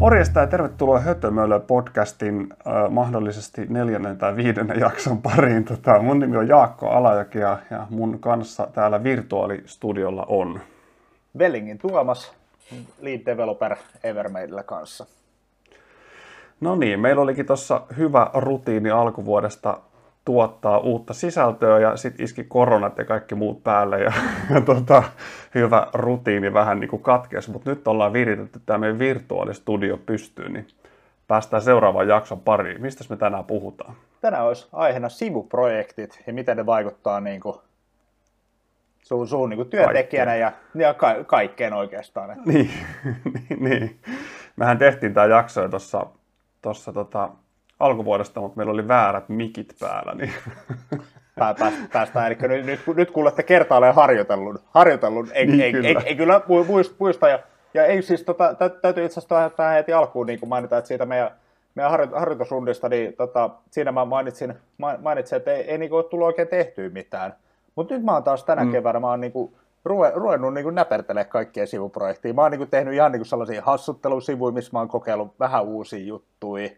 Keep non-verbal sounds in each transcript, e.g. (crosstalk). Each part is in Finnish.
Morjesta ja tervetuloa Hötömöllä podcastin äh, mahdollisesti neljännen tai viidennen jakson pariin. Tota, mun nimi on Jaakko Alajoki ja, ja mun kanssa täällä virtuaalistudiolla on. Bellingin Tuomas, lead developer Evermaidellä kanssa. No niin, meillä olikin tuossa hyvä rutiini alkuvuodesta tuottaa uutta sisältöä ja sitten iski koronat ja kaikki muut päälle ja, ja (laughs) tota, hyvä rutiini vähän niin kuin katkes, mutta nyt ollaan viritetty tämä meidän virtuaalistudio pystyyn, niin päästään seuraavaan jakson pariin. Mistä me tänään puhutaan? Tänään olisi aiheena sivuprojektit ja miten ne vaikuttaa niin kuin sun, sun niin kuin työntekijänä ja, ja ka- kaikkeen oikeastaan. Niin, (laughs) niin, niin. Mehän tehtiin tämä jakso tuossa tossa, tota, alkuvuodesta, mutta meillä oli väärät mikit päällä. Niin... (laughs) Pää, päästään, eli nyt, nyt, nyt kuulette kertaalleen harjoitellun, harjoitellun ei, niin, ei, kyllä. Ei, ei, kyllä muista, muista ja, ja ei siis, tota, täytyy itse asiassa tähän heti alkuun niin mainita, että siitä meidän, meidän harjoitusrundista, niin tota, siinä mä mainitsin, mainitsin että ei, ei niin ole tullut oikein tehtyä mitään. Mutta nyt mä oon taas tänä mm. keväänä, mä oon niin kuin, ruvennut niin näpertelemään kaikkia sivuprojekteja. Mä oon niin tehnyt ihan niin sellaisia hassuttelusivuja, missä mä oon kokeillut vähän uusia juttuja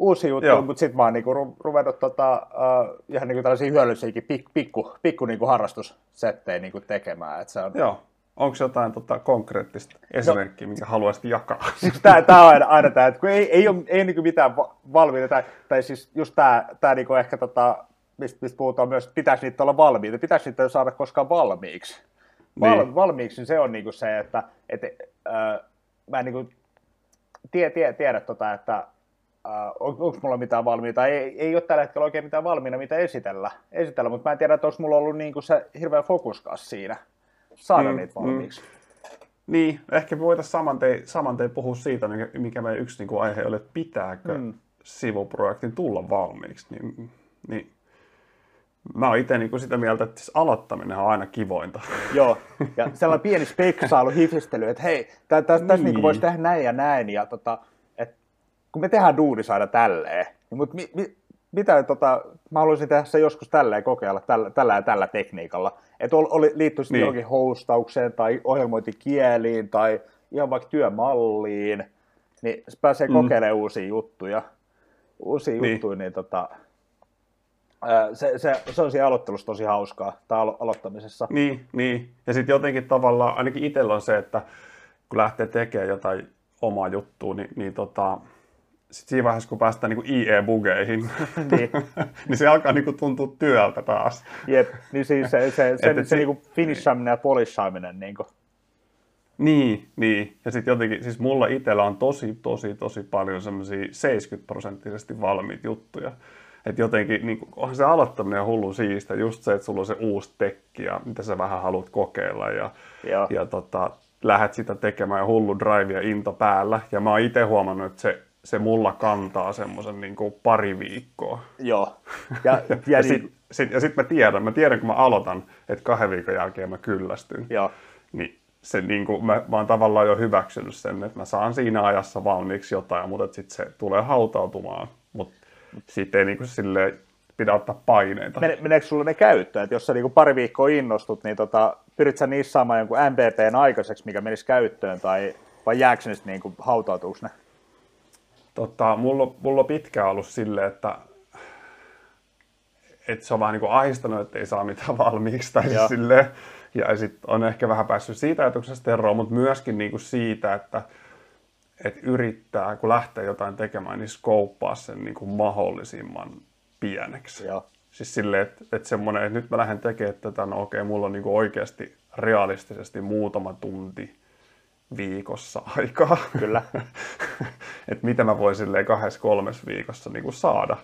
uusi juttu, mutta sitten mä oon niinku ruvennut tota, uh, ihan niinku tällaisia hyödyllisiäkin pik, pikku, pikku niinku harrastussettejä niinku tekemään. Et se on... Joo. Onko jotain tota, konkreettista esimerkkiä, no, minkä haluaisit jakaa? (laughs) Siis tämä, tämä on aina, aina tämä, että kun ei, ei ole, ei niinku mitään valmiita, tai, tai siis just tämä, tämä niinku ehkä, tota, mistä, mistä puhutaan myös, että pitäisi niitä olla valmiita, pitäisi niitä saada koskaan valmiiksi. Val, niin. Valmiiksi niin se on niinku se, että et, äh, mä en niinku tie, tie, tiedä, tota, että Uh, on, onko mulla mitään valmiita? Ei, ei ole tällä hetkellä oikein mitään valmiina, mitä esitellä, esitellä mutta mä en tiedä, että olisi mulla ollut niin kuin se hirveä fokuskas siinä, saada mm, niitä valmiiksi. Mm. Niin, ehkä me voitaisiin saman tein, saman tein puhua siitä, mikä, mikä meidän yksi niin kuin aihe oli, että pitääkö mm. sivuprojektin tulla valmiiksi. Niin, niin Mä oon itse niin sitä mieltä, että siis aloittaminen on aina kivointa. (laughs) Joo, ja sellainen pieni speksailu, hifistely, että hei, tässä niin. niin voisi tehdä näin ja näin, ja tota, kun me tehdään duunis aina tälleen, niin mutta mi, mi, mitä tota, mä haluaisin tehdä se joskus tälleen kokeilla tällä, tällä ja tällä tekniikalla. Että oli, liittyisi niin. johonkin hostaukseen tai ohjelmointikieliin tai ihan vaikka työmalliin, niin se pääsee mm. kokeilemaan uusia juttuja. Uusia niin. juttuja, niin tota, se, se, se on siinä aloittelussa tosi hauskaa, tai alo- aloittamisessa. Niin, niin. ja sitten jotenkin tavallaan, ainakin itsellä on se, että kun lähtee tekemään jotain omaa juttua, niin, niin tota, sitten siinä vaiheessa, kun päästään niin IE-bugeihin, (laughs) niin. niin se alkaa niin kuin tuntua työltä taas. Jep, niin siis se, se, se, se, se niin finishaminen ja polishaaminen. Niin, kuin. niin, niin. Ja sitten jotenkin, siis mulla itsellä on tosi, tosi, tosi paljon semmoisia 70 prosenttisesti valmiita juttuja. Että jotenkin, niin kuin, onhan se aloittaminen hullu siistä, just se, että sulla on se uusi tekki ja mitä sä vähän haluat kokeilla ja, ja tota, lähdet sitä tekemään ja hullu drive ja into päällä. Ja mä oon itse huomannut, että se se mulla kantaa semmoisen niin pari viikkoa. Joo. Ja, (laughs) ja, ja, ja sitten sit, ja sit mä tiedän, mä tiedän kun mä aloitan, että kahden viikon jälkeen mä kyllästyn. Joo. Niin se, niin kuin, mä, mä oon tavallaan jo hyväksynyt sen, että mä saan siinä ajassa valmiiksi jotain, mutta sitten se tulee hautautumaan. Mutta sitten ei niin kuin, silleen, pidä ottaa paineita. Men, meneekö sulle ne käyttöön? Että jos sä niin pari viikkoa innostut, niin tota, pyrit sä niissä saamaan jonkun MPPn aikaiseksi, mikä menisi käyttöön, tai vai jääkö ne sitten niin hautautuuko ne? Tota, mulla, mulla on pitkään ollut silleen, että, että se on vähän niin kuin ahistanut, että ei saa mitään valmiiksi. Tai siis silleen, ja sitten on ehkä vähän päässyt siitä ajatuksesta eroon, mutta myöskin niin kuin siitä, että, että yrittää, kun lähtee jotain tekemään, niin skouppaa sen niin kuin mahdollisimman pieneksi. Joo. Siis silleen, että, että semmoinen, että nyt mä lähden tekemään tätä, no okei, mulla on niin kuin oikeasti realistisesti muutama tunti viikossa (laughs) aikaa. Kyllä. (laughs) että mitä mä voin silleen kahdessa kolmes viikossa niin kuin saada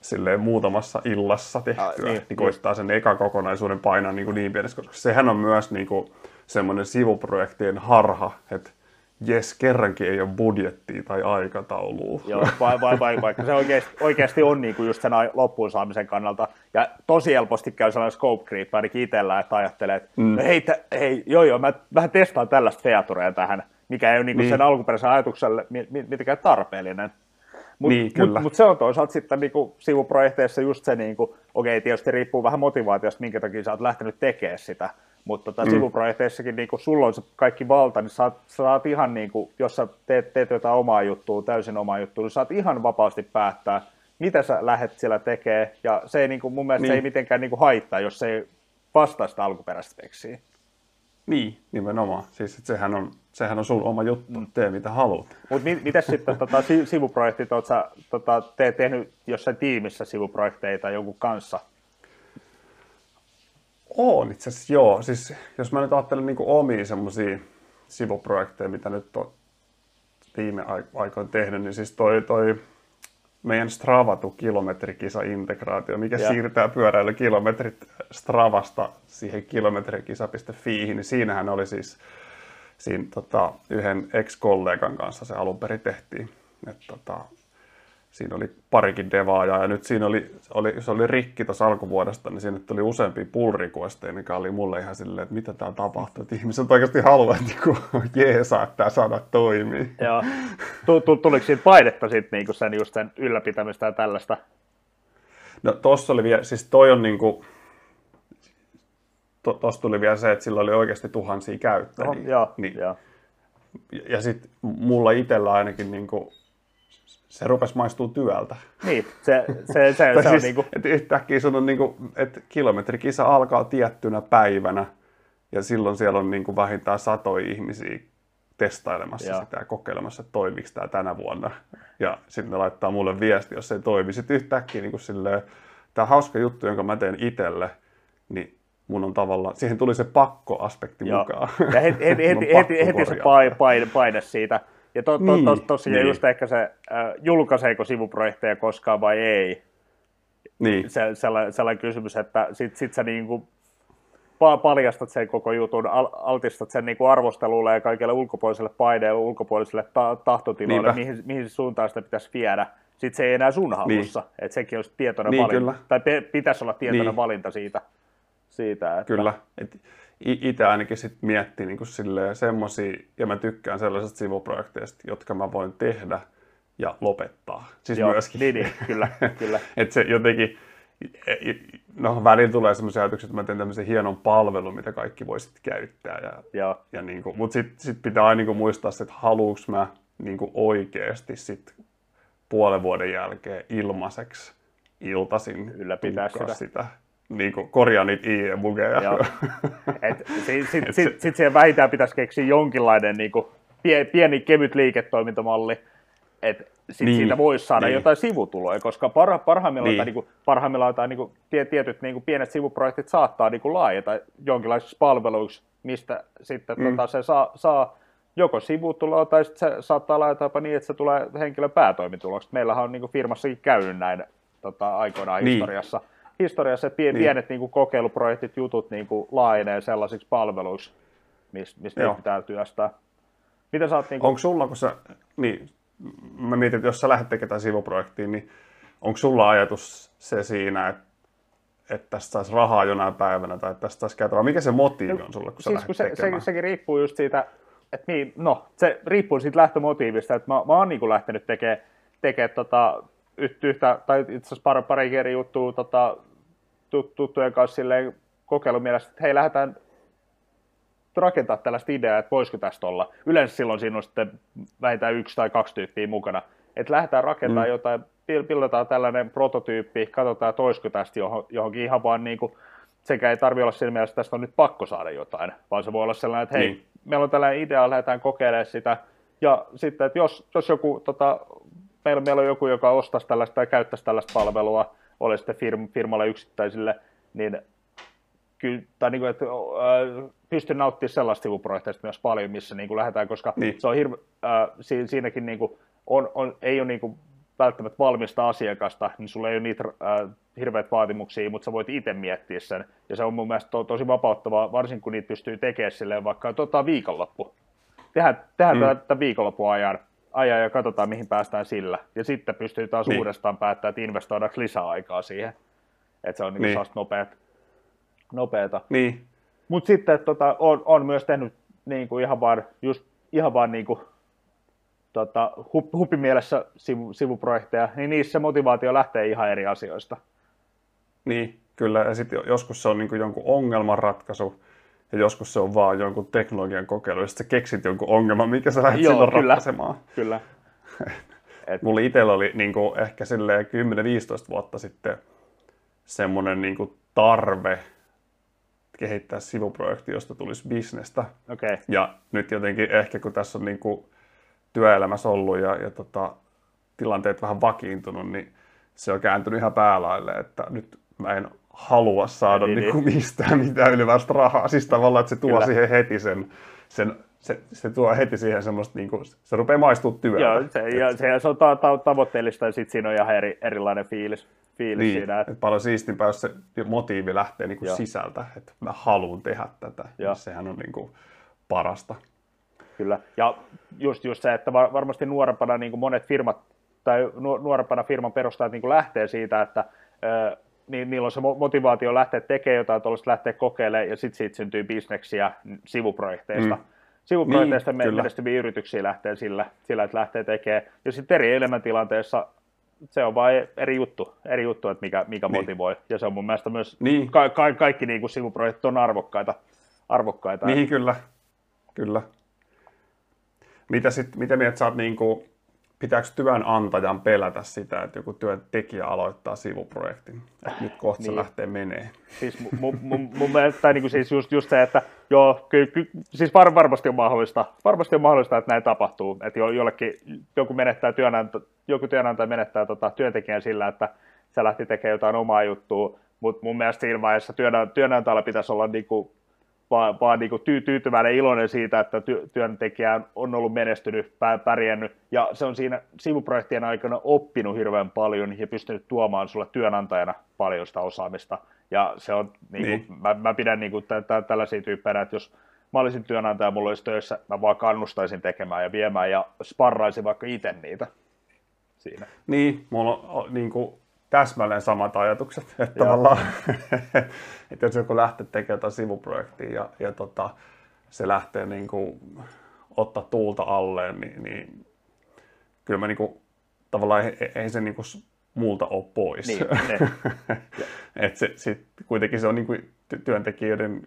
silleen muutamassa illassa tehtyä, ah, niin, niin koittaa sen eka kokonaisuuden painaa niin, kuin niin pienessä, koska sehän on myös niin kuin semmoinen sivuprojektien harha, että jes, kerrankin ei ole budjettia tai aikataulua. Joo, vai, vai, vai, vaikka se oikeasti, oikeasti on niin kuin just sen loppuun saamisen kannalta. Ja tosi helposti käy sellainen scope creep ainakin itsellä, että ajattelee, että mm. no hei, t- hei, joo joo, mä vähän testaan tällaista featurea tähän, mikä ei ole niin kuin niin. sen alkuperäisen ajatukselle mitenkään tarpeellinen. Mutta niin, mut, mut se on toisaalta sitten niinku sivuprojekteissa just se, niinku, okei, tietysti riippuu vähän motivaatiosta, minkä takia sä oot lähtenyt tekemään sitä, mutta tota, mm. sivuprojekteissakin niin kun sulla on se kaikki valta, niin saat, saat ihan, niin kuin, jos sä teet, teet jotain omaa juttua, täysin omaa juttua, niin saat ihan vapaasti päättää, mitä sä lähdet siellä tekee, ja se ei niin kuin, mun mielestä niin. se ei niin. mitenkään niin kuin haittaa, jos se ei vastaa sitä alkuperäistä speksiä. Niin, nimenomaan. Siis että sehän, on, sehän on sun oma juttu, mm. tee mitä haluat. Mutta mit, miten sitten tota, sivuprojektit, oot sä tota, te, tehnyt jossain tiimissä sivuprojekteita jonkun kanssa? On itse asiassa joo. Siis, jos mä nyt ajattelen niin omia semmoisia sivuprojekteja, mitä nyt on viime aikoina tehnyt, niin siis toi, toi meidän Stravatu kilometrikisa-integraatio, mikä ja. siirtää pyöräilykilometrit Stravasta siihen kilometrikisa.fiihin, niin siinähän oli siis siinä tota, yhden ex-kollegan kanssa se alun perin tehtiin. Et, tota, siinä oli parikin devaajaa ja nyt siinä oli, oli, se oli rikki tuossa alkuvuodesta, niin sinne tuli useampia pull requesteja, mikä oli mulle ihan silleen, että mitä tää tapahtuu, että ihmiset oikeasti haluaa, niinku, jeesaa, että tämä sana toimii. Joo. Tuliko siitä painetta sitten niinku sen, just sen ylläpitämistä ja tällaista? No tossa oli vielä, siis toi on niinku, to, tossa tuli vielä se, että sillä oli oikeasti tuhansia käyttäjiä. No, joo, niin, joo. Ja sitten mulla itsellä ainakin niinku, se rupesi maistuu työltä. Niin, se, se, se, (laughs) se on siis, niin kuin... että yhtäkkiä sun on niin kuin, että kilometrikisa alkaa tiettynä päivänä ja silloin siellä on niin kuin vähintään satoja ihmisiä testailemassa ja. sitä ja kokeilemassa, että toimiiko tämä tänä vuonna. Ja sitten ne laittaa mulle viesti, jos se ei toimi. Sitten yhtäkkiä niin kuin silleen, tämä hauska juttu, jonka mä teen itselle, niin mun on tavallaan, siihen tuli se pakkoaspekti Joo. mukaan. Ja heti, heti, (laughs) heti, heti, heti se paine, paine siitä. Ja to, to, niin, to, tosiaan niin. just ehkä se, äh, julkaiseeko sivuprojekteja koskaan vai ei. Niin. Se, sellainen, sellainen kysymys, että sit, sit sä niinku paljastat sen koko jutun, altistat sen niinku arvostelulle ja kaikille ulkopuoliselle paineelle, ulkopuoliselle ta- tahtotiloille, mihin, mihin suuntaan sitä pitäisi viedä. Sitten se ei enää sun hallussa, niin. että sekin olisi tietoinen niin, valinta, kyllä. tai pitäisi olla tietoinen niin. valinta siitä. siitä että... Kyllä, Et itse ainakin sit miettii niin semmoisia, ja mä tykkään sellaisista sivuprojekteista, jotka mä voin tehdä ja lopettaa. Siis Joo, myöskin. Niin, niin, kyllä, (laughs) kyllä. että se jotenkin, e, e, no välillä tulee semmoisia ajatuksia, että mä teen tämmöisen hienon palvelun, mitä kaikki voisit käyttää. Ja, Joo. ja niin kuin, mutta sitten sit pitää aina niin muistaa se, että haluuks mä niin kuin oikeasti sit puolen vuoden jälkeen ilmaiseksi iltasin ylläpitää sitä. sitä niin kuin, korjaa niitä IE-bugeja. (laughs) Sitten sit, sit, sit siihen vähintään pitäisi keksiä jonkinlainen niin kuin, pieni kevyt liiketoimintamalli, että sit niin, siitä voisi saada niin. jotain sivutuloja, koska parha, parhaimmillaan, niin. tai, niin kuin, parhaimmillaan tai niin kuin, tietyt niin kuin, pienet sivuprojektit saattaa niin kuin, laajata jonkinlaisiksi palveluiksi, mistä sitten mm. tota, se saa, saa joko sivutuloa tai sitten se saattaa laittaa jopa niin, että se tulee henkilön päätoimituloksi. Meillähän on niin kuin, firmassakin käynyt näin tota, aikoinaan niin. historiassa historiassa että niin. pienet niin kuin kokeiluprojektit, jutut niin kuin laajenee sellaisiksi palveluiksi, mistä mis pitää työstää. Mitä sä oot, niin kuin... Onko sulla, kun sä, niin, mä mietin, että jos sä lähdet tekemään sivuprojektiin, niin onko sulla ajatus se siinä, että että tästä saisi rahaa jonain päivänä tai että tästä saisi käytävää. Mikä se motiivi on sulla, kun siis, sä kun se, se, sekin riippuu just siitä, että niin, no, se riippuu siitä lähtömotiivista, että mä, mä oon niin lähtenyt tekemään tekee, tota, yhtä, tai itse asiassa pari, pari eri juttua tota, tuttujen kanssa silleen kokeilumielessä, että hei, lähdetään rakentaa tällaista ideaa, että voisiko tästä olla. Yleensä silloin siinä on sitten vähintään yksi tai kaksi tyyppiä mukana. Että lähdetään rakentamaan mm. jotain, pilotetaan tällainen prototyyppi, katsotaan, että olisiko tästä johonkin ihan vaan niin kuin, sekä ei tarvitse olla siinä mielessä, että tästä on nyt pakko saada jotain, vaan se voi olla sellainen, että hei, niin. meillä on tällainen idea, lähdetään kokeilemaan sitä, ja sitten, että jos, jos joku, tota, meillä, meillä on joku, joka ostaisi tällaista tai käyttäisi tällaista palvelua, ole sitten firm, firmalle yksittäisille, niin kyllä, tai niin kuin, että äh, pystyn nauttimaan sellaista sivuprojekteista myös paljon, missä niin kuin lähdetään, koska niin. se on hirve, äh, si, siinäkin niin kuin, on, on, ei ole niin kuin välttämättä valmista asiakasta, niin sulla ei ole niitä äh, hirveät vaatimuksia, mutta sä voit itse miettiä sen. Ja se on mun mielestä to, tosi vapauttavaa, varsinkin kun niitä pystyy tekemään silleen vaikka tota viikonloppu. Tehdään, tehdään mm. tätä viikonloppuajan ajaa ja katsotaan, mihin päästään sillä. Ja sitten pystyy taas niin. uudestaan päättämään, että investoidaanko lisää aikaa siihen. Että se on niin. Niin nopeat, nopeata. Niin. Mutta sitten tota, on, on, myös tehnyt niin kuin ihan vaan, just, ihan vaan niin kuin, tota, hup, hupimielessä sivu, sivuprojekteja, niin niissä motivaatio lähtee ihan eri asioista. Niin, kyllä. Ja sitten joskus se on niin kuin jonkun ongelmanratkaisu, ja joskus se on vaan jonkun teknologian kokeilu, ja sitten keksit jonkun ongelman, mikä sä lähdet Joo, silloin kyllä. ratkaisemaan. Kyllä. (laughs) Et- Mulla itsellä oli niin kuin, ehkä silleen 10-15 vuotta sitten semmoinen niin kuin tarve kehittää sivuprojekti, josta tulisi bisnestä. Okei. Okay. Ja nyt jotenkin ehkä kun tässä on niin kuin työelämässä ollut ja, ja tota, tilanteet vähän vakiintunut, niin se on kääntynyt ihan päälaille, että nyt mä en halua saada Niin, niin, niin mistään mitään ylimääräistä rahaa. Siis tavallaan, että se tuo Kyllä. siihen heti sen, sen se, se tuo heti siihen semmoista, niin kuin, se rupeaa maistua työltä. Joo, se, ja, se, se on ta- ta- tavoitteellista ja sitten siinä on ihan eri, erilainen fiilis, fiilis Niin, siinä. Että, että paljon siistimpää, jos se motiivi lähtee niin kuin Joo. sisältä, että mä haluan tehdä tätä. Joo. Sehän on niin kuin parasta. Kyllä. Ja just, just se, että var, varmasti nuorempana niin kuin monet firmat tai nu- nuorempana firman perustajat niin kuin lähtee siitä, että ö, niin, niillä on se mo- motivaatio lähteä tekemään jotain, tuollaista lähteä kokeilemaan ja sitten siitä syntyy bisneksiä sivuprojekteista. Mm. Sivuprojekteista Niin, menestyviä yrityksiä lähtee sillä, sillä, että lähtee tekemään. Ja sitten eri elämäntilanteessa se on vain eri juttu, eri juttu että mikä, mikä Niin. motivoi. Ja se on mun mielestä myös, Niin. ka- ka- kaikki niin kuin sivuprojektit on arvokkaita. arvokkaita. Niin, kyllä. Kyllä. Mitä, sit, mitä mieltä sä oot, niin kuin, pitääkö työnantajan pelätä sitä, että joku työntekijä aloittaa sivuprojektin? Että nyt kohta se Niin. lähtee menee. Siis mun, mun, mun mielestä, tai niin kuin siis just, just se, että joo, ky, ky, siis var, varmasti on mahdollista, varmasti on mahdollista, että näin tapahtuu, että jo, jollekin, joku menettää työnanta, joku työnantaja menettää tota, työntekijän sillä, että se lähti tekemään jotain omaa juttua, mutta mun mielestä siinä vaiheessa työnantajalla pitäisi olla niin kuin, vaan, vaan niin kuin tyy, tyytyväinen iloinen siitä, että ty, työntekijä on ollut menestynyt, pärjännyt, ja se on siinä sivuprojektien aikana oppinut hirveän paljon ja pystynyt tuomaan sulle työnantajana paljon sitä osaamista. Ja se on, niin kuin, Niin. Mä, mä, pidän niin kuin, tä, tä, tällaisia tyyppejä, että jos mä olisin työnantaja, mulla olisi töissä, mä vaan kannustaisin tekemään ja viemään ja sparraisin vaikka itse niitä siinä. Niin, mulla on niin kuin, täsmälleen samat ajatukset. Että Joo. tavallaan, (laughs) että jos joku lähtee tekemään jotain sivuprojektia ja, ja tota, se lähtee niin kuin, ottaa tuulta alleen, niin, niin kyllä mä niin kuin, tavallaan ei, ei se niin kuin, multa ole pois. Niin, (laughs) ne. Et se, sit, kuitenkin se on niin kuin, ty- työntekijöiden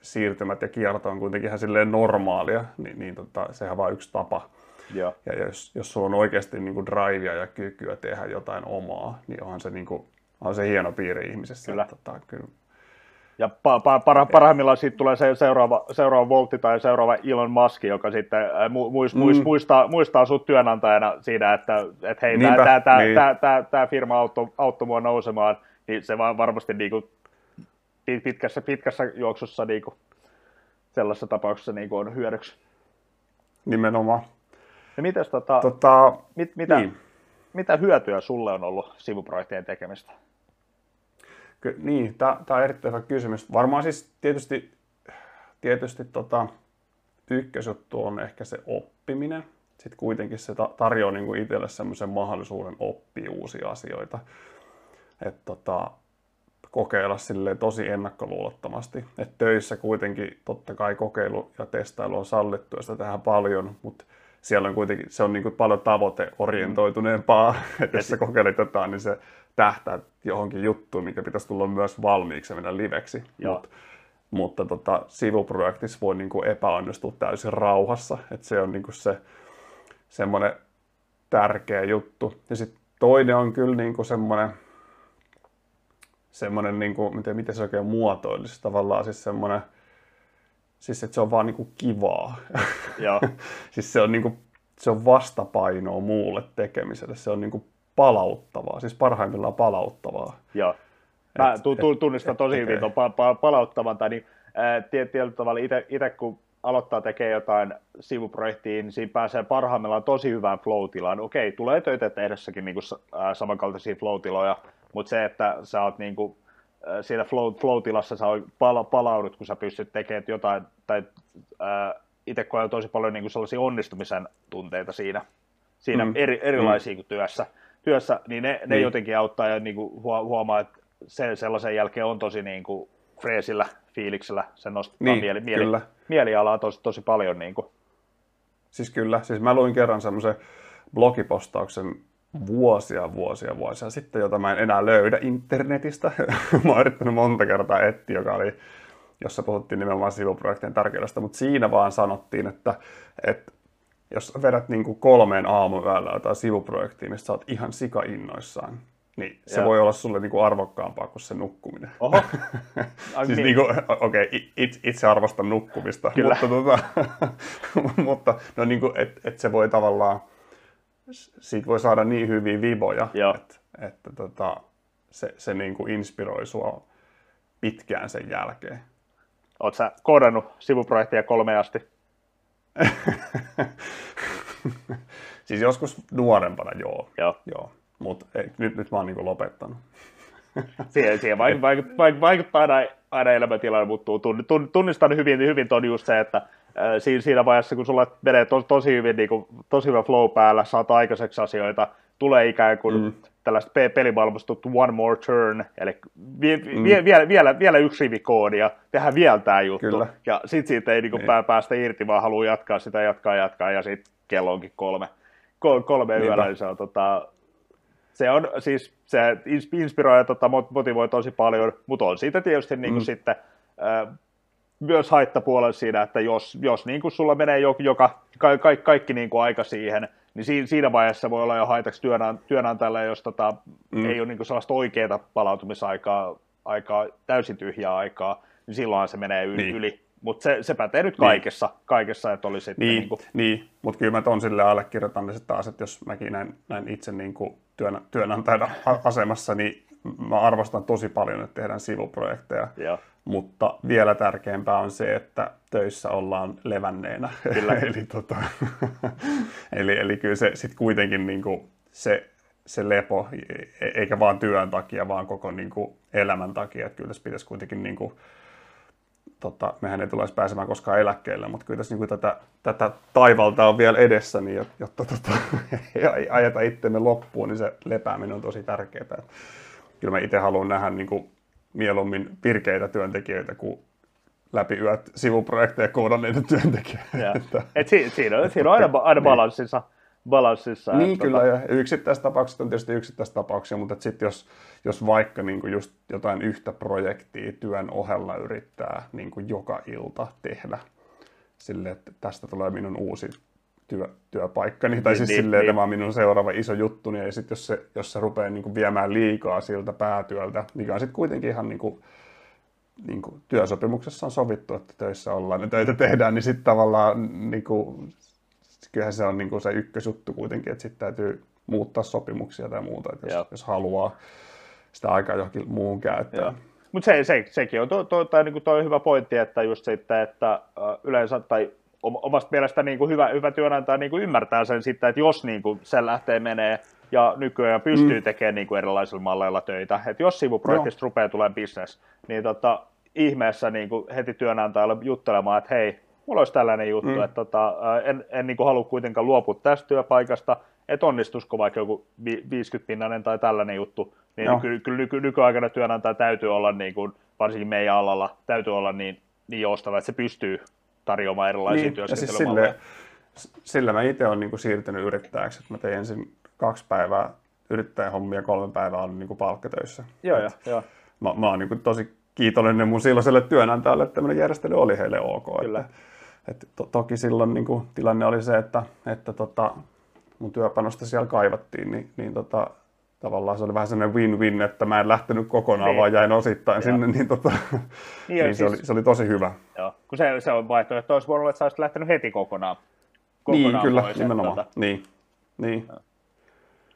siirtymät ja kierto on kuitenkin ihan silleen normaalia, niin, niin tota, sehän on vain yksi tapa. Joo. Ja jos, jos sulla on oikeasti niin kuin drivea ja kykyä tehdä jotain omaa, niin onhan se, niin kuin, onhan se hieno piirre ihmisessä. Kyllä. Tota, kyllä. Ja pa, pa, para, parhaimmillaan siitä tulee se seuraava, seuraava Voltti tai seuraava Elon Musk, joka sitten äh, mu, muist, muist, Mm. muistaa, muistaa sut työnantajana siinä, että et hei, tämä tää, tää, niin. tää, tää, tää firma auttoi, auttoi mua nousemaan, niin se vaan varmasti niinku, pit- pitkässä, pitkässä juoksussa niinku, sellaisessa tapauksessa niinku on hyödyksi. Nimenomaan. Ja mites, tota, Tota, mit, mitä, niin. mitä hyötyä sulle on ollut sivuprojektien tekemistä? Ky- niin, tämä on erittäin hyvä kysymys. Varmaan siis tietysti, tietysti tota, ykkösjuttu on ehkä se oppiminen. Sitten kuitenkin se ta- tarjoaa niin kuin itselle semmoisen mahdollisuuden oppia uusia asioita. Et tota, kokeilla silleen tosi ennakkoluulottomasti. Et töissä kuitenkin totta kai kokeilu ja testailu on sallittu ja sitä tehdään paljon, mutta siellä on kuitenkin, se on niin kuin paljon tavoiteorientoituneempaa, (laughs) että jos sä kokeilet jotain, niin se tähtää johonkin juttuun, mikä pitäisi tulla myös valmiiksi ja mennä liveksi. Joo. Mut, mutta tota, sivuprojektissa voi niin kuin epäonnistua täysin rauhassa, että se on niin kuin se semmoinen tärkeä juttu. Ja sitten toinen on kyllä niin kuin semmoinen, semmoinen niin kuin, miten, miten se oikein muotoilisi, tavallaan siis semmoinen, siis että se on vaan niin kuin kivaa. Joo. (laughs) siis se on, niin kuin, se on vastapainoa muulle tekemiselle, se on niin kuin palauttavaa, siis parhaimmillaan palauttavaa. Joo. Mä Et- tu- tunnistan et tosi hyvin tuon pa- pa- palauttavan, tai niin, ää, tie- tietyllä tavalla itse kun aloittaa tekemään jotain sivuprojektia, niin siinä pääsee parhaimmillaan tosi hyvään flow-tilaan. Okei, tulee töitä tehdessäkin niin kuin, samankaltaisia flow-tiloja, mutta se, että sä oot niin kuin, ää, siinä flow, flow-tilassa sä pala- palaudut, kun sä pystyt tekemään jotain, tai itse koen tosi paljon niin kuin sellaisia onnistumisen tunteita siinä, siinä Mm. mm. eri, erilaisia kuin työssä, työssä niin ne, ne Niin. jotenkin auttaa ja niin kuin huo- huomaa, että se, sellaisen jälkeen on tosi niin kuin freesillä fiiliksellä, se nostaa Niin, mieli, mieli, kyllä. mielialaa tosi, tosi paljon. Niin kuin. Siis kyllä, siis mä luin kerran semmoisen blogipostauksen vuosia, vuosia, vuosia sitten, jota mä en enää löydä internetistä. (laughs) mä oon yrittänyt monta kertaa etsiä, joka oli jossa puhuttiin nimenomaan sivuprojektien tärkeydestä, mutta siinä vaan sanottiin, että, että jos vedät niin kuin kolmeen aamuyöllä jotain sivuprojektia, mistä sä oot ihan sika-innoissaan, niin se Joo. voi olla sulle niin kuin arvokkaampaa kuin se nukkuminen. Oho. (laughs) siis niin kuin, okei, okay, itse, itse arvostan nukkumista, Kyllä. mutta, tota, (laughs) mutta no niin kuin, et, et se voi tavallaan, siitä voi saada niin hyviä viboja, Joo. että, että tota, se, se niin kuin inspiroi sua pitkään sen jälkeen. Oletko sä koodannut sivuprojektia kolme asti? siis joskus nuorempana, joo. joo. joo. Mutta nyt, nyt mä oon niinku lopettanut. siihen, siihen vaikuttaa, vaikuttaa, vaikuttaa aina, aina elämäntilanne muuttuu. Tunnistan hyvin, hyvin ton just se, että siinä vaiheessa, kun sulla menee to, tosi hyvin, niin kuin, tosi hyvä flow päällä, saat aikaiseksi asioita, tulee ikään kuin mm. tällaista pelimaailmasta one more turn, eli vie, mm. vie, vielä, vielä, vielä yksi rivi koodia, tehdään vielä tämä juttu, Kyllä. ja sitten siitä ei niin kuin, niin. päästä irti, vaan haluaa jatkaa sitä, jatkaa, jatkaa, ja sitten kello onkin kolme, kolme yöllä, niin se on tota, se on siis, se inspiroi ja tota, motivoi tosi paljon, mutta on siitä tietysti niin kuin mm. sitten äh, myös haittapuolella siinä, että jos, jos niin kuin sulla menee joka, joka ka, ka, kaikki niin kuin aika siihen, niin siinä, siinä vaiheessa voi olla jo haitaksi työnant, työnantajalle, jos tota, mm. ei ole niin kuin sellaista oikeaa palautumisaikaa, aikaa, täysin tyhjää aikaa, niin silloin se menee yli. Niin. yli. Mutta se, se pätee nyt kaikessa, niin. kaikessa että oli sitten niin, niin, kuin... niin. mutta kyllä mä ton sille allekirjoitan niin taas, että jos mäkin näin, näin itse niin kuin työn, työnantajan asemassa, niin mä arvostan tosi paljon, että tehdään sivuprojekteja. Joo. Mutta vielä tärkeämpää on se, että töissä ollaan levänneenä. Kyllä. (laughs) eli, tota, (laughs) eli, eli kyllä se sitten kuitenkin niin kuin se, se lepo, e, eikä vaan työn takia, vaan koko niin kuin elämän takia. Että kyllä tässä pitäisi kuitenkin niin kuin, tota, mehän ei tulisi pääsemään koskaan eläkkeelle, mutta kyllä tässä niin kuin tätä, tätä taivalta on vielä edessä, niin jotta tota, (laughs) ei ajeta itsemme loppuun, niin se lepääminen on tosi tärkeää. Kyllä mä itse haluan nähdä niin kuin mieluummin pirkeitä työntekijöitä kuin läpi yöt sivuprojekteja koodanneita (laughs) työntekijöitä. Et si- siinä, on, siinä on aina, aina niin. balanssissa balanssissa. Niin että, kyllä, tota... ja yksittäistapaukset on tietysti yksittäistapauksia, mutta sitten jos, jos vaikka niin kuin just jotain yhtä projektia työn ohella yrittää niin kuin joka ilta tehdä, sille, että tästä tulee minun uusi työ, työpaikkani, tai niin, siis niin, silleen, niin. tämä on minun seuraava iso juttu, niin ja sitten jos se, jos se rupeaa niin kuin viemään liikaa siltä päätyöltä, mikä on sitten kuitenkin ihan niin kuin, niin kuin työsopimuksessa on sovittu, että töissä ollaan ja töitä tehdään, niin sitten tavallaan niin kuin, kyllähän se on niin kuin se ykkösjuttu kuitenkin, että sitten täytyy muuttaa sopimuksia tai muuta, että jos, jos haluaa sitä aikaa johonkin muuhun käyttää. Mutta se, se, sekin on tuo, tuo, tuo, niin toi hyvä pointti, että just sitten, että yleensä, tai omasta mielestä niin kuin hyvä, hyvä työnantaja niin kuin ymmärtää sen sitten, että jos niin kuin se lähtee menee ja nykyään pystyy mm. tekemään niin kuin erilaisilla malleilla töitä, että jos sivuprojektista Joo. rupeaa tulemaan business, niin tota, ihmeessä niin kuin heti työnantajalle juttelemaan, että hei, mulla olisi tällainen juttu, mm. että tota, en, en niin kuin halua kuitenkaan luopua tästä työpaikasta, että onnistuisiko vaikka joku 50-pinnainen tai tällainen juttu, niin Joo. kyllä, kyllä nyky, nykyaikana työnantaja täytyy olla, niin kuin, varsinkin meidän alalla, täytyy olla niin, niin joustava, että se pystyy tarjoamaan erilaisia niin, työskentelymalleja. Siis sille, sillä mä itse olen niin kuin siirtynyt yrittäjäksi, että mä tein ensin kaksi päivää yrittäjähommia ja kolme päivää olin niin kuin palkkatöissä. Joo, joo, joo. Mä, mä oon niin kuin tosi kiitollinen mun silloiselle työnantajalle, että tämmöinen järjestely oli heille ok. Kyllä. Että, että to, toki silloin niin kuin, tilanne oli se, että, että tota, mun työpanosta siellä kaivattiin, niin, niin tota, tavallaan se oli vähän sellainen win-win, että mä en lähtenyt kokonaan, niin. vaan jäin osittain Joo. sinne, niin, tota, (laughs) niin, niin se, siis, oli, se oli tosi hyvä. Joo, kun se, se on vaihtoehto, olisi voinut olla, että sä olisit lähtenyt heti kokonaan. kokonaan niin, kyllä, pois, nimenomaan. Tota... Niin, niin.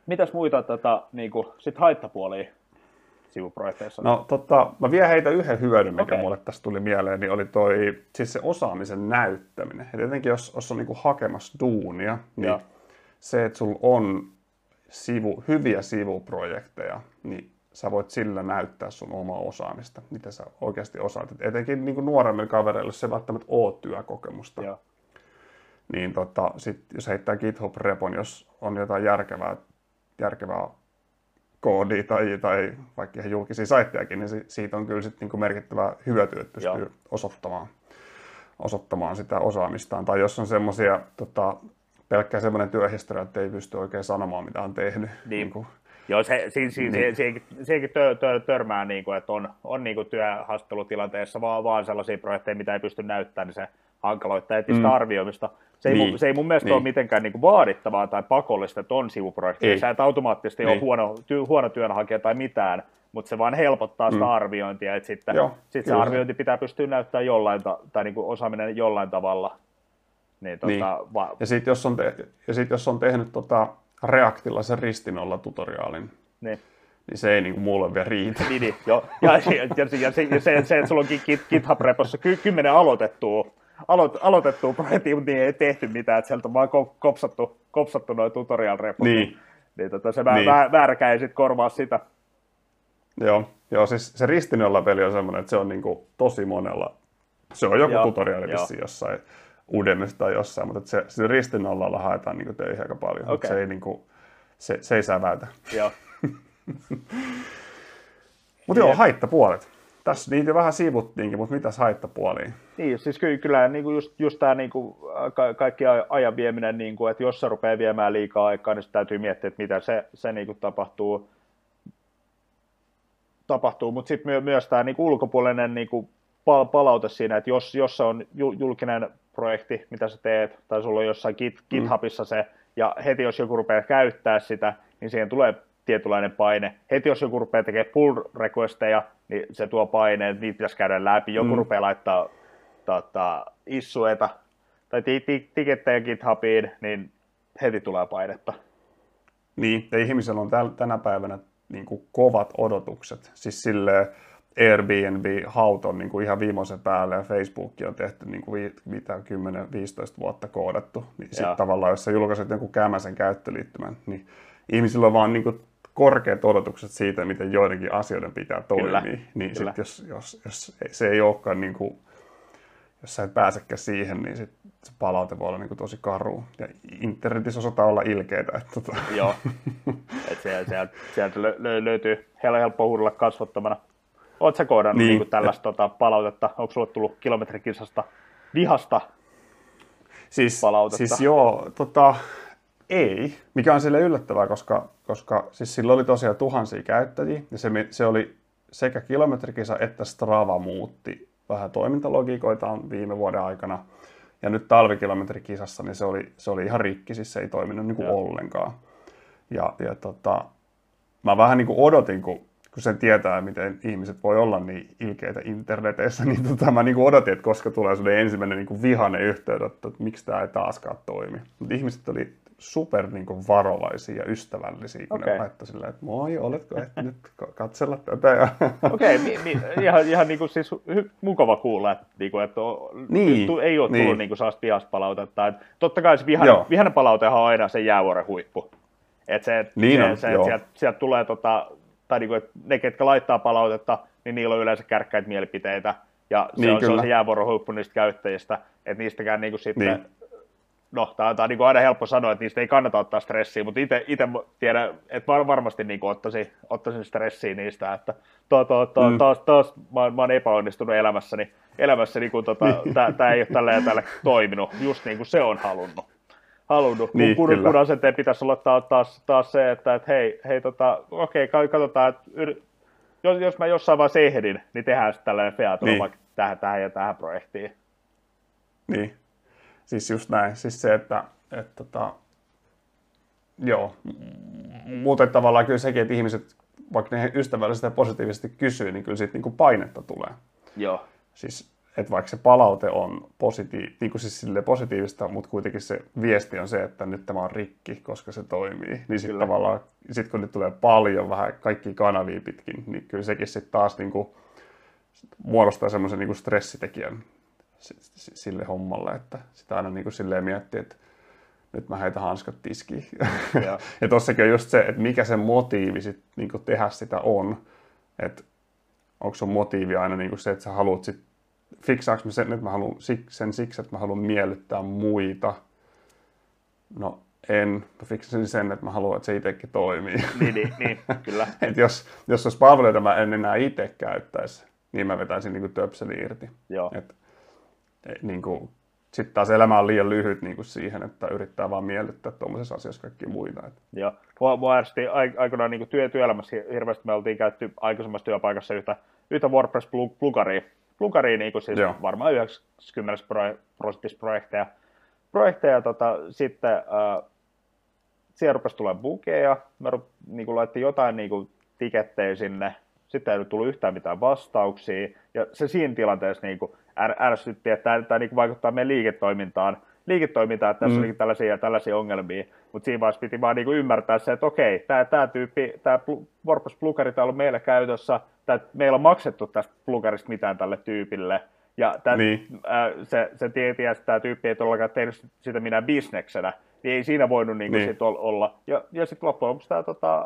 Mitäs muita tota, niin kuin, sit haittapuolia sivuprojekteissa? No tota, mä vielä heitä yhden hyödyn, mikä okay. mulle tästä tuli mieleen, niin oli toi, siis se osaamisen näyttäminen. Ja tietenkin jos, jos on niin kuin hakemassa duunia, niin Joo. se, että sulla on sivu, hyviä sivuprojekteja, niin sä voit sillä näyttää sun omaa osaamista, mitä sä oikeasti osaat. Et etenkin niin kuin nuoremmille kavereille, se välttämättä ole työkokemusta. Joo. Niin tota, sit, jos heittää GitHub-repon, jos on jotain järkevää, järkevää koodia tai, tai vaikka ihan julkisia saittejakin, niin siitä on kyllä sit niin kuin merkittävä hyöty, että pystyy Joo. osoittamaan, osoittamaan sitä osaamistaan. Tai jos on semmoisia tota, pelkkä semmoinen työhistoria, että ei pysty oikein sanomaan, mitä on tehnyt. Niin. niin kuin, Joo, se, si, si, niin. siihenkin, siihenkin tö, tö, törmää, niin kuin, että on, on niin kuin työhaastattelutilanteessa vaan, vaan sellaisia projekteja, mitä ei pysty näyttämään, niin se hankaloittaa etistä mm. arvioimista. Se ei, niin. mun, se ei mun mielestä niin. ole mitenkään niin kuin vaadittavaa tai pakollista, että on sivuprojekteja. Sä et automaattisesti niin. ole huono, ty, huono työnhakija tai mitään, mutta se vaan helpottaa sitä mm. arviointia, että sitten Joo, sit se arviointi pitää pystyä näyttämään jollain, ta- tai niin kuin osaaminen jollain tavalla. Niin, tota, niin. Va- ja sitten jos, on te- ja sit, jos on tehnyt tota Reactilla sen ristinolla tutoriaalin, niin niin se ei niin kuin mulle vielä riitä. Niin, niin joo. Ja, ja, ja, ja, se, ja se, se, että sulla on GitHub-repossa ky, kymmenen aloitettua, aloit, aloitettua projektia, mutta niin ei tehty mitään, että sieltä on vaan kopsattu, kopsattu noin tutorial-repot. Niin. Niin tota, se niin. vääräkään ei sitten korvaa sitä. Joo, joo siis se ristinolla peli on semmoinen, että se on niin kuin tosi monella. Se on joku joo, tutoriaali vissiin jossain Udemista tai jossain, mutta se, se ristinollalla haetaan niin töihin aika paljon, okay. se ei, niin kuin, se, se ei säväytä. Joo. (laughs) mutta joo, haittapuolet. Tässä niitä vähän siivuttiinkin, mutta mitäs haittapuoliin? Niin, siis kyllä, kyllä niin kuin just, just tämä niin kuin, ka- kaikki ajan vieminen, niin kuin, että jos se rupeaa viemään liikaa aikaa, niin täytyy miettiä, että mitä se, se niin kuin tapahtuu. tapahtuu. Mutta sitten my, myös tämä niin ulkopuolinen niin kuin palaute siinä, että jos, jos se on julkinen projekti, mitä sä teet, tai sulla on jossain Git, mm. GitHubissa se, ja heti jos joku rupeaa käyttää sitä, niin siihen tulee tietynlainen paine. Heti jos joku rupeaa tekemään pull requesteja, niin se tuo paine, että niitä pitäisi käydä läpi. Joku mm. rupeaa laittaa tota, issueta tai tikettejä GitHubiin, niin heti tulee painetta. Niin, ja ihmisellä on tänä päivänä niin kuin kovat odotukset. Siis silleen, Airbnb-haut on niin kuin ihan viimeisen päälle ja Facebook on tehty niin kuin mitä 10-15 vuotta koodattu. Niin sitten tavallaan, jos sä julkaiset jonkun kämäsen käyttöliittymän, niin ihmisillä on vaan niin kuin korkeat odotukset siitä, miten joidenkin asioiden pitää toimia. Kyllä. Niin Kyllä. Sit jos, jos, jos se ei olekaan, niin kuin, jos sä et pääsekään siihen, niin sit se palaute voi olla niin kuin tosi karu. Ja internetissä osataan olla ilkeitä. Että tota. Joo, että sieltä, sieltä, sieltä lö, löytyy helppo huudella kasvottomana. Oletko koodannut niin, niin tällaista tota, palautetta? Onko sulle tullut kilometrikisasta vihasta siis, palautetta? Siis joo, tota, ei, mikä on sille yllättävää, koska, koska siis sillä oli tosiaan tuhansia käyttäjiä, ja se, se oli sekä kilometrikisa että Strava muutti vähän toimintalogiikoitaan viime vuoden aikana. Ja nyt talvikilometrikisassa niin se oli, se oli ihan rikki, siis se ei toiminut niin kuin ollenkaan. Ja, ja tota, mä vähän niin kuin odotin, kun, kun sen tietää, miten ihmiset voi olla niin ilkeitä internetissä, niin tota, mä niin odotin, että koska tulee sellainen ensimmäinen niin kuin vihainen yhteydenotto, että miksi tämä ei taaskaan toimi. Mutta ihmiset oli super niin kuin, varovaisia ja ystävällisiä, kun okay. ne laittoi silleen, että moi, oletko ehtinyt (laughs) katsella tätä? (laughs) Okei, okay, niin, ihan, ihan niin kuin, siis mukava kuulla, että, niin kuin, että niin, tu, ei ole tullut niin. niin kuin, sellaista vihaspalautetta. Että, totta kai se vihainen, vihainen palautehan on aina se jäävuoren huippu. Että se, niin se, on, se, sieltä, sieltä tulee, tota, tai niin kuin, että ne, ketkä laittaa palautetta, niin niillä on yleensä kärkkäitä mielipiteitä. Ja se, niin, on, se on se jäävuoren huippu niistä käyttäjistä, että niistäkään niin kuin, sitten niin no, tämä on, tämä on niin aina helppo sanoa, että niistä ei kannata ottaa stressiä, mutta itse tiedän, että var, varmasti niin ottaisin, ottaisin stressiä niistä, että to, to, to, mm. taas, taas mä, mä olen epäonnistunut elämässäni, elämässäni kun tota, tämä ei ole tällä ja tällä toiminut, just niin kuin se on halunnut. Halunnut. Niin, kun, kun asenteen pitäisi olla taas, taas, taas se, että, että hei, hei tota, okei, katsotaan, että yr, jos, jos mä jossain vaiheessa ehdin, niin tehdään sitten tällainen feature niin. vaikka tähän, tähän ja tähän projektiin. Niin, Siis just näin. Siis se, että, että, että tota, joo. Muuten tavallaan kyllä sekin, että ihmiset, vaikka ne ystävällisesti ja positiivisesti kysyy, niin kyllä siitä niin kuin painetta tulee. Joo. Siis, että vaikka se palaute on positiivista, niin kuin siis positiivista, mutta kuitenkin se viesti on se, että nyt tämä on rikki, koska se toimii. Niin sitten tavallaan, sit kun nyt tulee paljon vähän kaikki kanavia pitkin, niin kyllä sekin sitten taas niin kuin, muodostaa semmoisen niin stressitekijän sille hommalle, että sitä aina niin kuin silleen miettii, että nyt mä heitän hanskat tiskiin. Ja, (laughs) ja tossakin on just se, että mikä se motiivi sit, niin kuin tehdä sitä on. Että onko sun motiivi aina niin kuin se, että sä haluat sit, fiksaanko mä sen, että mä haluan sen siksi, että mä haluan miellyttää muita. No en. Mä fiksasin sen, että mä haluan, että se itsekin toimii. (laughs) Niin, niin, niin kyllä. (laughs) Et jos, jos olisi palveluita mä en enää itse käyttäisi, niin mä vetäisin niin töpseli irti. Joo. Et, niin kuin, sitten taas elämä on liian lyhyt niin kuin siihen, että yrittää vaan miellyttää tuommoisessa asiassa kaikki muita. Että. Joo. Mua, mua aikoinaan niin työ, työelämässä hirveästi me oltiin käytetty aikaisemmassa työpaikassa yhtä, yhtä WordPress-plugaria, plugaria niin siis Joo. varmaan 90 prosentissa projekteja. projekteja tota, sitten äh, siellä rupesi tulemaan bukeja, me niin kuin laittiin jotain niin kuin, tikettejä sinne, sitten ei tullut yhtään mitään vastauksia, ja se siinä tilanteessa niin kuin, ärsytti, että tämä, tämä niin kuin, vaikuttaa meidän liiketoimintaan, liiketoimintaan, että tässä mm. oli tällaisia ja tällaisia ongelmia, mutta siinä vaiheessa piti vaan niin kuin ymmärtää se, että okei, tämä, tämä tyyppi, tämä WordPress plugari on ollut meillä käytössä, tämä, meillä on maksettu tästä plugarista mitään tälle tyypille, ja tämän, niin. äh, se, se tieti, että tämä tyyppi ei todellakaan tehnyt sitä minä bisneksenä, niin ei siinä voinut niin kuin niin. sit olla. Ja, ja sitten loppujen lopuksi tämä tota,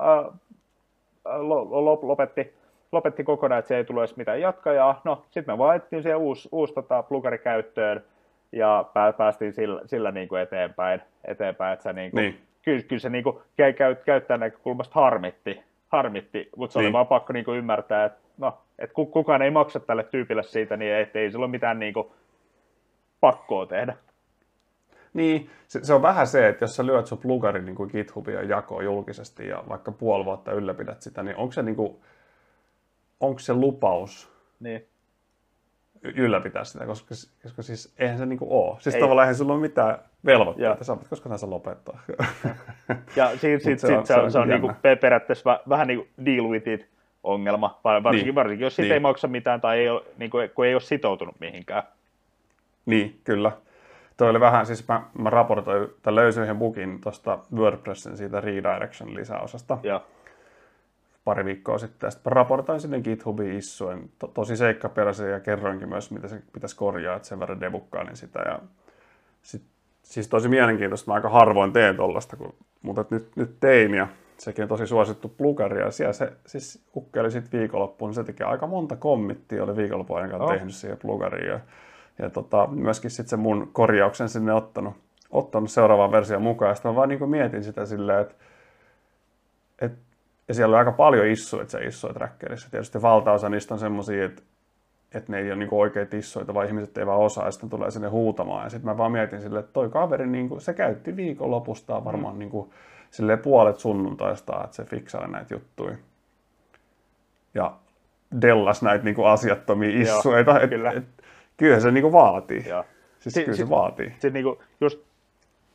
lopetti, lopetti kokonaan, että se ei tule edes mitään jatkajaa. No, sitten me vaihdettiin siihen uusi, uusi tota, plugari käyttöön ja päästiin sillä, sillä niin kuin eteenpäin, eteenpäin, että se niin kuin, niin. Kyllä, kyllä, se niin kuin, käy, käy, käyttäjän näkökulmasta harmitti, harmitti mutta se niin. oli vaan pakko niin kuin ymmärtää, että, no, että kukaan ei maksa tälle tyypille siitä, niin ei, ei sillä ole mitään niin kuin, pakkoa tehdä. Niin, se, se on vähän se, että jos sä lyöt sun plugarin niin kuin GitHubia jakoon julkisesti ja vaikka puoli vuotta ylläpidät sitä, niin onko se, niin kuin, onko se lupaus niin. Ylläpitää sitä, koska, koska siis eihän se niin kuin ole. Siis ei. tavallaan eihän sulla ole mitään velvoitteita, sä voit koska tahansa lopettaa. (laughs) ja sit, sit, se, sit, on, se, on, se on niin kuin periaatteessa vähän niin kuin deal with it ongelma, varsinkin, niin. varsinkin jos siitä niin. ei maksa mitään tai ei ole, niin kuin, kun ei ole sitoutunut mihinkään. Niin, kyllä. Toi oli vähän, siis mä, mä raportoin, tai löysin yhden bugin tuosta WordPressin siitä redirection lisäosasta. Ja. Pari viikkoa sitten. Sitten mä raportoin sinne GitHubiin issuen to, tosi seikkaperäisen ja kerroinkin myös, mitä se pitäisi korjaa, että sen verran debukkailin sitä. Ja sit, siis tosi mielenkiintoista, mä aika harvoin teen tollasta, kun, mutta nyt, nyt tein ja sekin on tosi suosittu plugari ja siellä se siis ukkeli sitten viikonloppuun, niin se teki aika monta kommittia, oli viikonloppuun ajan oh. tehnyt siihen plugariin. Ja ja tota, myöskin sitten se mun korjauksen sinne ottanut, ottanut seuraavaan versioon mukaan. Ja sitten mä vaan niin mietin sitä silleen, että et, ja siellä on aika paljon issuja, että se issuja trackerissa. Tietysti valtaosa niistä on semmoisia, että, että ne ei ole niin oikeita issuita, vaan ihmiset ei vaan osaa, ja sitten tulee sinne huutamaan. Ja sitten mä vaan mietin silleen, että toi kaveri, niin kuin, se käytti viikonlopustaan varmaan mm. niin kuin, silleen puolet sunnuntaista, että se fiksaa näitä juttuja. Ja dellas näitä niin kuin asiattomia issuja. Että et, Kyllä se niinku vaatii. Joo. Siis si- kyllä se vaatii. Sit niinku just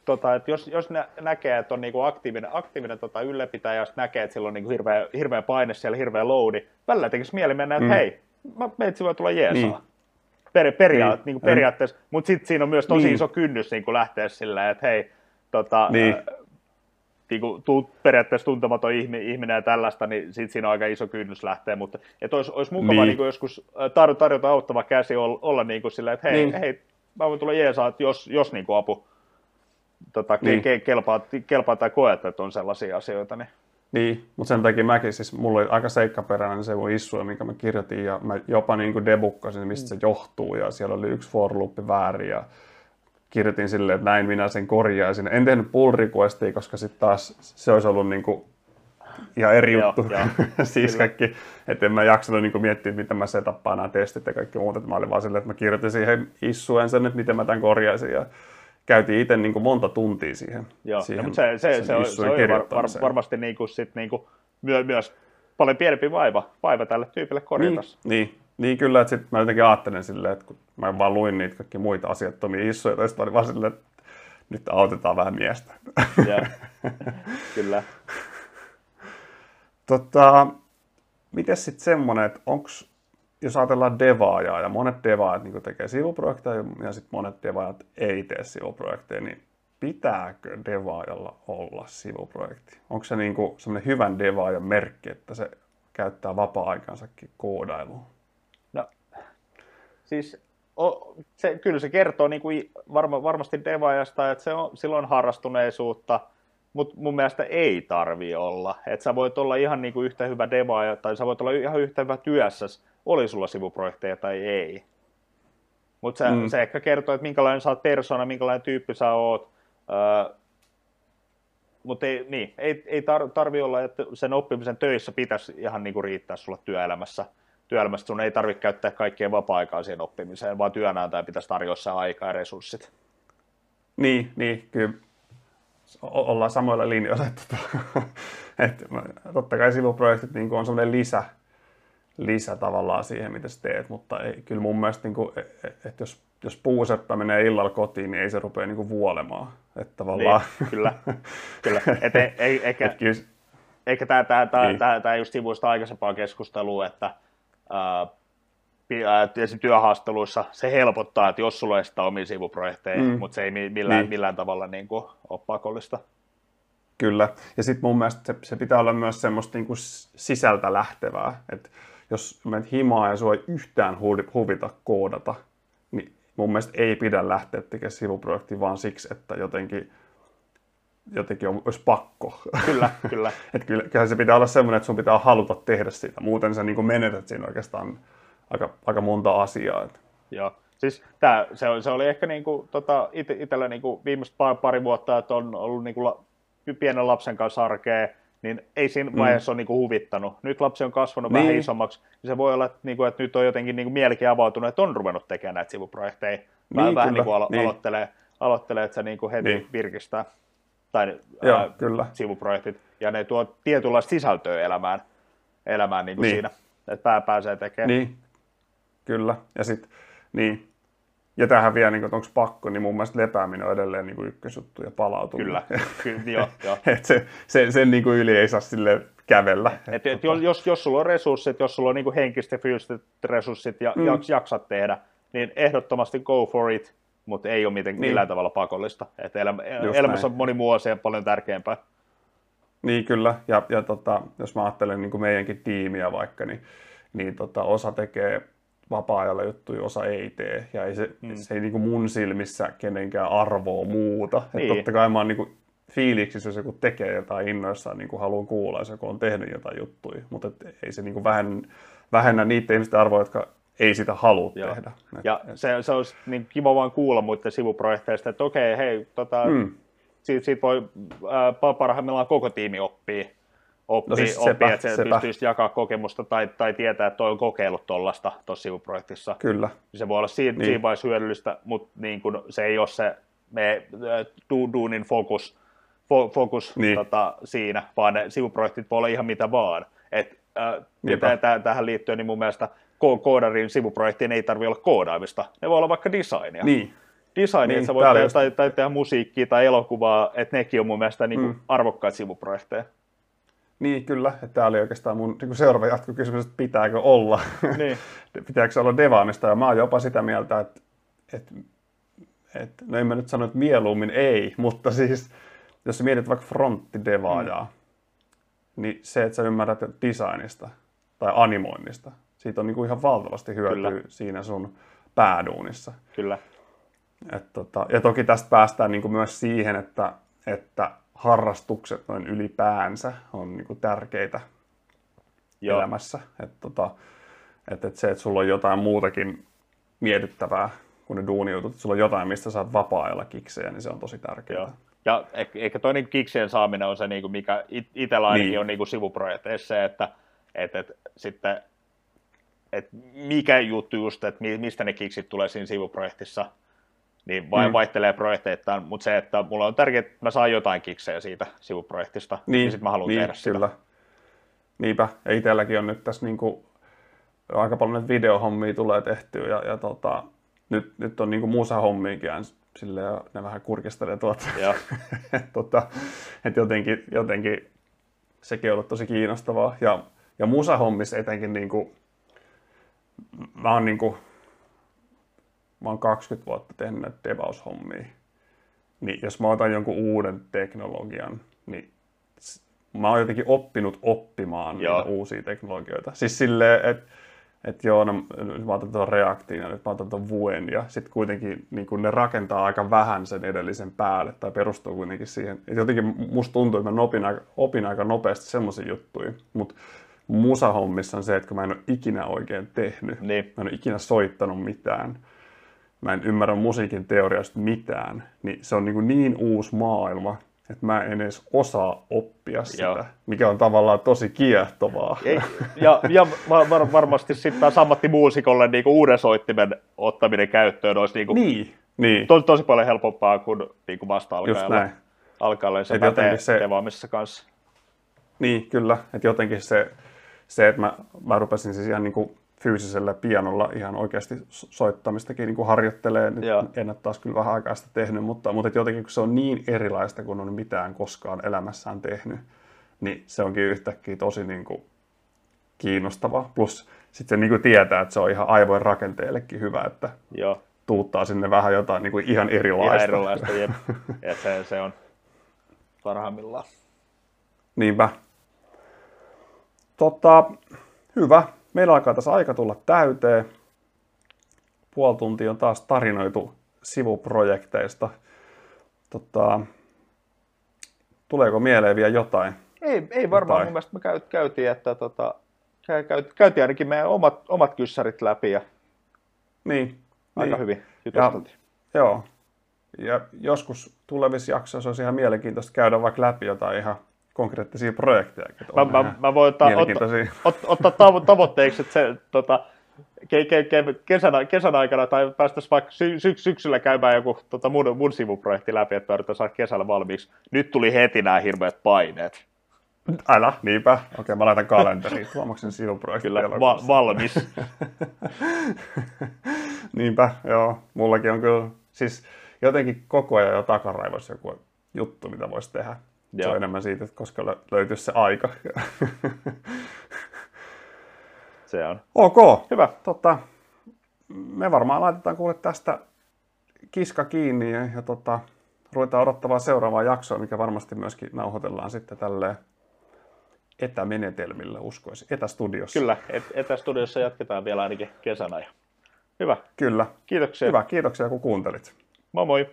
tota, että jos, jos nä, näkee, että on niinku aktiivinen, aktiivinen tota ylläpitäjä, ja näkee, että sillä on niinku hirveä, hirveä paine siellä, hirveä loadi, välillä tekisi mieli mennä, että mm. hei, mä, meitsi voi tulla jeesaa. Niin. Per, peria- niin. Niinku periaatteessa, mm. mutta sitten siinä on myös tosi niin. iso kynnys niinku lähteä silleen, että hei, tota, niin. äh, niin kuin, tuut periaatteessa tuntematon ihminen ja tällaista, niin sit siinä on aika iso kynnys lähteä, mutta että olisi, olisi mukava niin. Niin kuin joskus tar- tarjota auttava käsi olla, olla niin kuin sillä, että hei, niin. hei, mä voin tulla jeesaa, että jos, jos niin kuin apu tota, niin. ke- kelpaa, kelpaa tai koet, että on sellaisia asioita, niin niin, mutta sen takia mäkin, siis mulla oli aika seikkaperäinen se mun issue, minkä mä kirjoitin, ja mä jopa niin kuin debukkasin, mistä se johtuu, ja siellä oli yksi for loop väärin, ja kirjoitin silleen, että näin minä sen korjaisin. En tehnyt pull requestia, koska sitten taas se olisi ollut niin kuin ihan eri juttu. Joo, joo. (laughs) siis kaikki, että en mä jaksanut niin miettiä, miten mä setappaan nämä testit ja kaikki muut. Että mä olin vaan silleen, että mä kirjoitin siihen issuen sen, että miten mä tämän korjaisin. Ja käytiin itse niin monta tuntia siihen. Joo, siihen, ja, mutta se, se, se, on, se on var, var, varmasti niin kuin sit niin kuin myö, myös paljon pienempi vaiva, vaiva tälle tyypille korjata. Niin, niin, niin kyllä, että sitten mä jotenkin ajattelen silleen, että kun mä vaan luin niitä kaikki muita asiattomia issoja, ja sitten vaan silleen, että nyt autetaan vähän miestä. Ja, (laughs) kyllä. Tota, miten sitten semmoinen, että onko, jos ajatellaan devaajaa, ja monet devaajat niin tekee sivuprojekteja, ja sitten monet devaajat ei tee sivuprojekteja, niin pitääkö devaajalla olla sivuprojekti? Onko se niin semmoinen hyvän devaajan merkki, että se käyttää vapaa-aikansakin koodailuun? siis o, se, kyllä se kertoo niin kuin varma, varmasti devaajasta, että se on, silloin harrastuneisuutta, mutta mun mielestä ei tarvi olla. Että sä voit olla ihan niin kuin yhtä hyvä devaaja, tai sä voit olla ihan yhtä hyvä työssä, oli sulla sivuprojekteja tai ei. Mutta se, mm. se ehkä kertoo, että minkälainen sä oot persona, minkälainen tyyppi sä oot. Öö, mutta ei, niin, ei, ei tar, tarvi olla, että sen oppimisen töissä pitäisi ihan niin kuin riittää sulla työelämässä työelämästä sun ei tarvitse käyttää kaikkien vapaa-aikaa siihen oppimiseen, vaan työnantaja pitäisi tarjoa se aikaa ja resurssit. Niin, niin, kyllä o- ollaan samoilla linjoilla. Että, (laughs) että totta kai sivuprojektit niin on semmoinen lisä, lisä tavallaan siihen, mitä sä teet, mutta ei, kyllä mun mielestä, niin kuin, että jos, jos puuseppä menee illalla kotiin, niin ei se rupea niin kuin vuolemaan. Että tavallaan... Niin, kyllä, kyllä. Et ei, ei, eikä, (laughs) Et kyllä, eikä tämä, tämä, tämä, Niin. tämä, tämä just sivuista aikaisempaa keskustelua, että ää, tietysti työhaasteluissa se helpottaa, että jos sulla on sitä omia sivuprojekteja, mm. Mutta se ei mi- millään, Niin. millään tavalla niin kuin, ole pakollista. Kyllä. Ja sitten mun mielestä se, se pitää olla myös semmoista niinku s- sisältä lähtevää. Että jos menet himaa ja sua ei yhtään hu- huvita koodata, niin mun mielestä ei pidä lähteä tekemään sivuprojektia vaan siksi, että jotenkin, jotenkin on, olisi pakko. Kyllä, kyllä. (laughs) että kyllä, kyllähän se pitää olla semmoinen, että sun pitää haluta tehdä sitä. Muuten sä niinku menetät siinä oikeastaan aika, aika monta asiaa. Joo. Siis tää, se, oli- se oli ehkä niinku, tota, ite, itsellä niinku viimeiset pari, pari vuotta, että on ollut niinku la, pienen lapsen kanssa arkea, niin ei siinä vaiheessa ole niinku huvittanut. Nyt lapsi on kasvanut niin. vähän Niin. isommaksi, niin se voi olla, että, niinku, että nyt on jotenkin niinku mielikin avautunut, että on ruvennut tekemään näitä sivuprojekteja. Vähän, Niin, vähän kyllä, niinku alo- niin. aloittelee, aloittelee, että se niinku heti niin. Niin. virkistää. Tai Joo, ää, kyllä. sivuprojektit. Ja ne tuo tietynlaista sisältöä elämään, elämään niin. Niin. siinä. Että pää pääsee tekemään. Niin, kyllä. Ja sitten, niin. Ja tähän vielä, niin onko pakko, niin mun mielestä lepääminen on edelleen niin ykkösjuttu ja palautuminen. Kyllä, kyllä joo, joo. (laughs) Et se, se, sen niin kuin yli ei saa sille kävellä. Et, et jos, jos, jos sulla on resurssit, jos sulla on niinku henkiset ja fyysiset resurssit ja mm. jaksat tehdä, niin ehdottomasti go for it, mutta ei ole miten, Niin. millään tavalla pakollista. Et elämä, Just elämässä näin. on moni muu asia paljon tärkeämpää. Niin kyllä, ja, ja tota, jos mä ajattelen niin kuin meidänkin tiimiä vaikka, niin, niin tota, osa tekee vapaa-ajalla juttuja, osa ei tee, ja ei se, mm. se ei niin kuin mun silmissä kenenkään arvoa muuta. Niin. Et totta kai mä oon niin kuin fiiliksissä, jos joku tekee jotain innoissaan, niin kuin haluan kuulla, jos joku on tehnyt jotain juttuja, mutta et ei se niin kuin vähennä, vähennä niiden ihmisten arvoa, jotka ei sitä halua Joo. tehdä. Et, Ja se, se olisi niin kiva vaan kuulla muiden sivuprojekteista, että okei, hei, tota, mm. Siitä, siitä voi ää, parhaimmillaan koko tiimi oppii, oppii, No siis oppii sepä, että se sepä. pystyisi jakaa kokemusta tai, tai tietää, että toi on kokeillut tuollaista tuossa sivuprojektissa. Kyllä, niin se voi olla siinä, niin. Niin. siinä vaiheessa hyödyllistä, mutta niin kun se ei ole se me, äh, du, duunin fokus, fo, fokus Niin. tota, siinä, vaan ne sivuprojektit voi olla ihan mitä vaan. Et, äh, ja täh- tähän liittyen niin mun mielestä ko- koodarin sivuprojektiin ei tarvitse olla koodaamista. Ne voi olla vaikka designia. niin, Designia, Niin, että sä voit tää oli tehdä, just- tai, tai tehdä musiikkia tai elokuvaa, että nekin on mun mielestä niin kuin Mm. arvokkaita sivuprojekteja. Niin, kyllä. Että Tämä oli oikeastaan mun niin seuraava jatkokysymys, että pitääkö olla, Niin. (laughs) pitääkö se olla devaamista. Ja mä oon jopa sitä mieltä, että, että, että no en mä nyt sano, että mieluummin ei, mutta siis jos sä mietit vaikka fronttidevaajaa, mm. niin se, että sä ymmärrät designista tai animoinnista, siitä on niin kuin ihan valtavasti hyötyä Kyllä. siinä sun pääduunissa. Kyllä. Et tota, ja toki tästä päästään niin kuin myös siihen, että, että harrastukset noin ylipäänsä on niin kuin tärkeitä Joo. elämässä. Et tota, et, et se, että sulla on jotain muutakin mietittävää kuin ne duunijutut, että sulla on jotain, mistä saat vapaa-ajalla kiksejä, niin se on tosi tärkeää. Joo. Ja eh- ehkä toinen kiksien saaminen on se, niin kuin mikä it- itsellä ainakin Niin. on niin kuin sivuprojekteissa se, että et, et, sitten, et mikä juttu just, että mi- mistä ne kiksit tulee siinä sivuprojektissa, niin vai, Mm. vaihtelee projekteittain, mutta se, että mulla on tärkeää, että mä saan jotain kiksejä siitä sivuprojektista, niin, niin sitten mä haluan niin, tehdä sitä. kyllä. Niinpä, ja itselläkin on nyt tässä niin kuin, aika paljon näitä videohommia tulee tehtyä, ja, ja tota, nyt, nyt on niin kuin musahommiinkin aina silleen, ja ne vähän kurkistelee tuota. Joo. (laughs) et, tota, et jotenkin, jotenkin sekin on ollut tosi kiinnostavaa. Ja, ja musahommissa etenkin niin kuin, mä oon niin kuin, mä oon 20 vuotta tehnyt näitä devaushommia. Niin jos mä otan jonkun uuden teknologian, niin mä oon jotenkin oppinut oppimaan Joo. niitä uusia teknologioita. Siis silleen, että et joo, no, nyt mä otan tuon Reactin ja nyt mä otan tuon Vuen ja sitten kuitenkin niin kun ne rakentaa aika vähän sen edellisen päälle tai perustuu kuitenkin siihen. Et jotenkin musta tuntuu, että mä opin aika, opin aika nopeasti semmoisia juttuja, mutta musahommissa on se, että kun mä en ole ikinä oikein tehnyt, Niin. mä en ole ikinä soittanut mitään, mä en ymmärrä musiikin teoriasta mitään, niin se on niin, kuin niin uusi maailma, että mä en edes osaa oppia sitä, Joo. mikä on tavallaan tosi kiehtovaa. Ei, ja ja var, var, varmasti sitten taas ammattimuusikolle niinku uuden soittimen ottaminen käyttöön olisi niinku Niin, Niin, to, tosi paljon helpompaa kuin, niin kuin vasta alkaa se pätee se- devaamisessa kanssa. Niin, kyllä. Että jotenkin se, se että mä, mä rupesin siis ihan niin kuin fyysisellä pianolla ihan oikeasti so- soittamistakin niin kuin harjoittelee. Nyt Joo. en ole taas kyllä vähän aikaa sitä tehnyt, mutta, mutta et jotenkin kun se on niin erilaista kuin on mitään koskaan elämässään tehnyt, niin se onkin yhtäkkiä tosi niin kuin kiinnostava. Plus sitten se niin kuin tietää, että se on ihan aivojen rakenteellekin hyvä, että Joo, tuuttaa sinne vähän jotain niin kuin ihan erilaista. ihan erilaista. Jep. Et se, se on parhaimmillaan. Niinpä. Tota, hyvä. Meillä alkaa tässä aika tulla täyteen. Puoli tuntia on taas tarinoitu sivuprojekteista. Tota, tuleeko mieleen vielä jotain? Ei, ei varmaan Jotain. mun mielestä me käy, käytiin, että tota, käy, käy, käytiin ainakin meidän omat, omat kyssärit läpi ja Niin. aika niin. hyvin Ja, joo. Ja joskus tulevissa jaksoissa olisi ihan mielenkiintoista käydä vaikka läpi jotain ihan konkreettisia projekteja. Mä, mä, mä voin ottaa, ot, ottaa tavo- tavoitteeksi, että se tota, ke, ke, ke, kesän, kesän aikana tai päästäisiin vaikka sy, sy, syksyllä käymään joku tota, mun, mun sivuprojekti läpi, että yritetään saada kesällä valmiiksi. Nyt tuli heti nämä hirveät paineet. Älä, niinpä. Okei, mä laitan kalenteriin. Tuomaksen sivuprojekti. Kyllä, va, valmis. (laughs) Niinpä, joo. Mullakin on kyllä, siis jotenkin koko ajan jo takaraivossa joku juttu, mitä voisi tehdä. Se Joo. on enemmän siitä, että koska lö- löytyisi se aika. (laughs) Se on. ok, Hyvä. tota, me varmaan laitetaan kuule tästä kiska kiinni ja, ja tota, ruvetaan odottamaan seuraavaa jaksoa, mikä varmasti myöskin nauhoitellaan sitten tälleen etämenetelmillä, uskoisin, etästudiossa. Kyllä, et, etästudiossa jatketaan vielä ainakin kesän ajan. Hyvä. Kyllä. Kiitoksia. Hyvä, kiitoksia kun kuuntelit. Moi moi.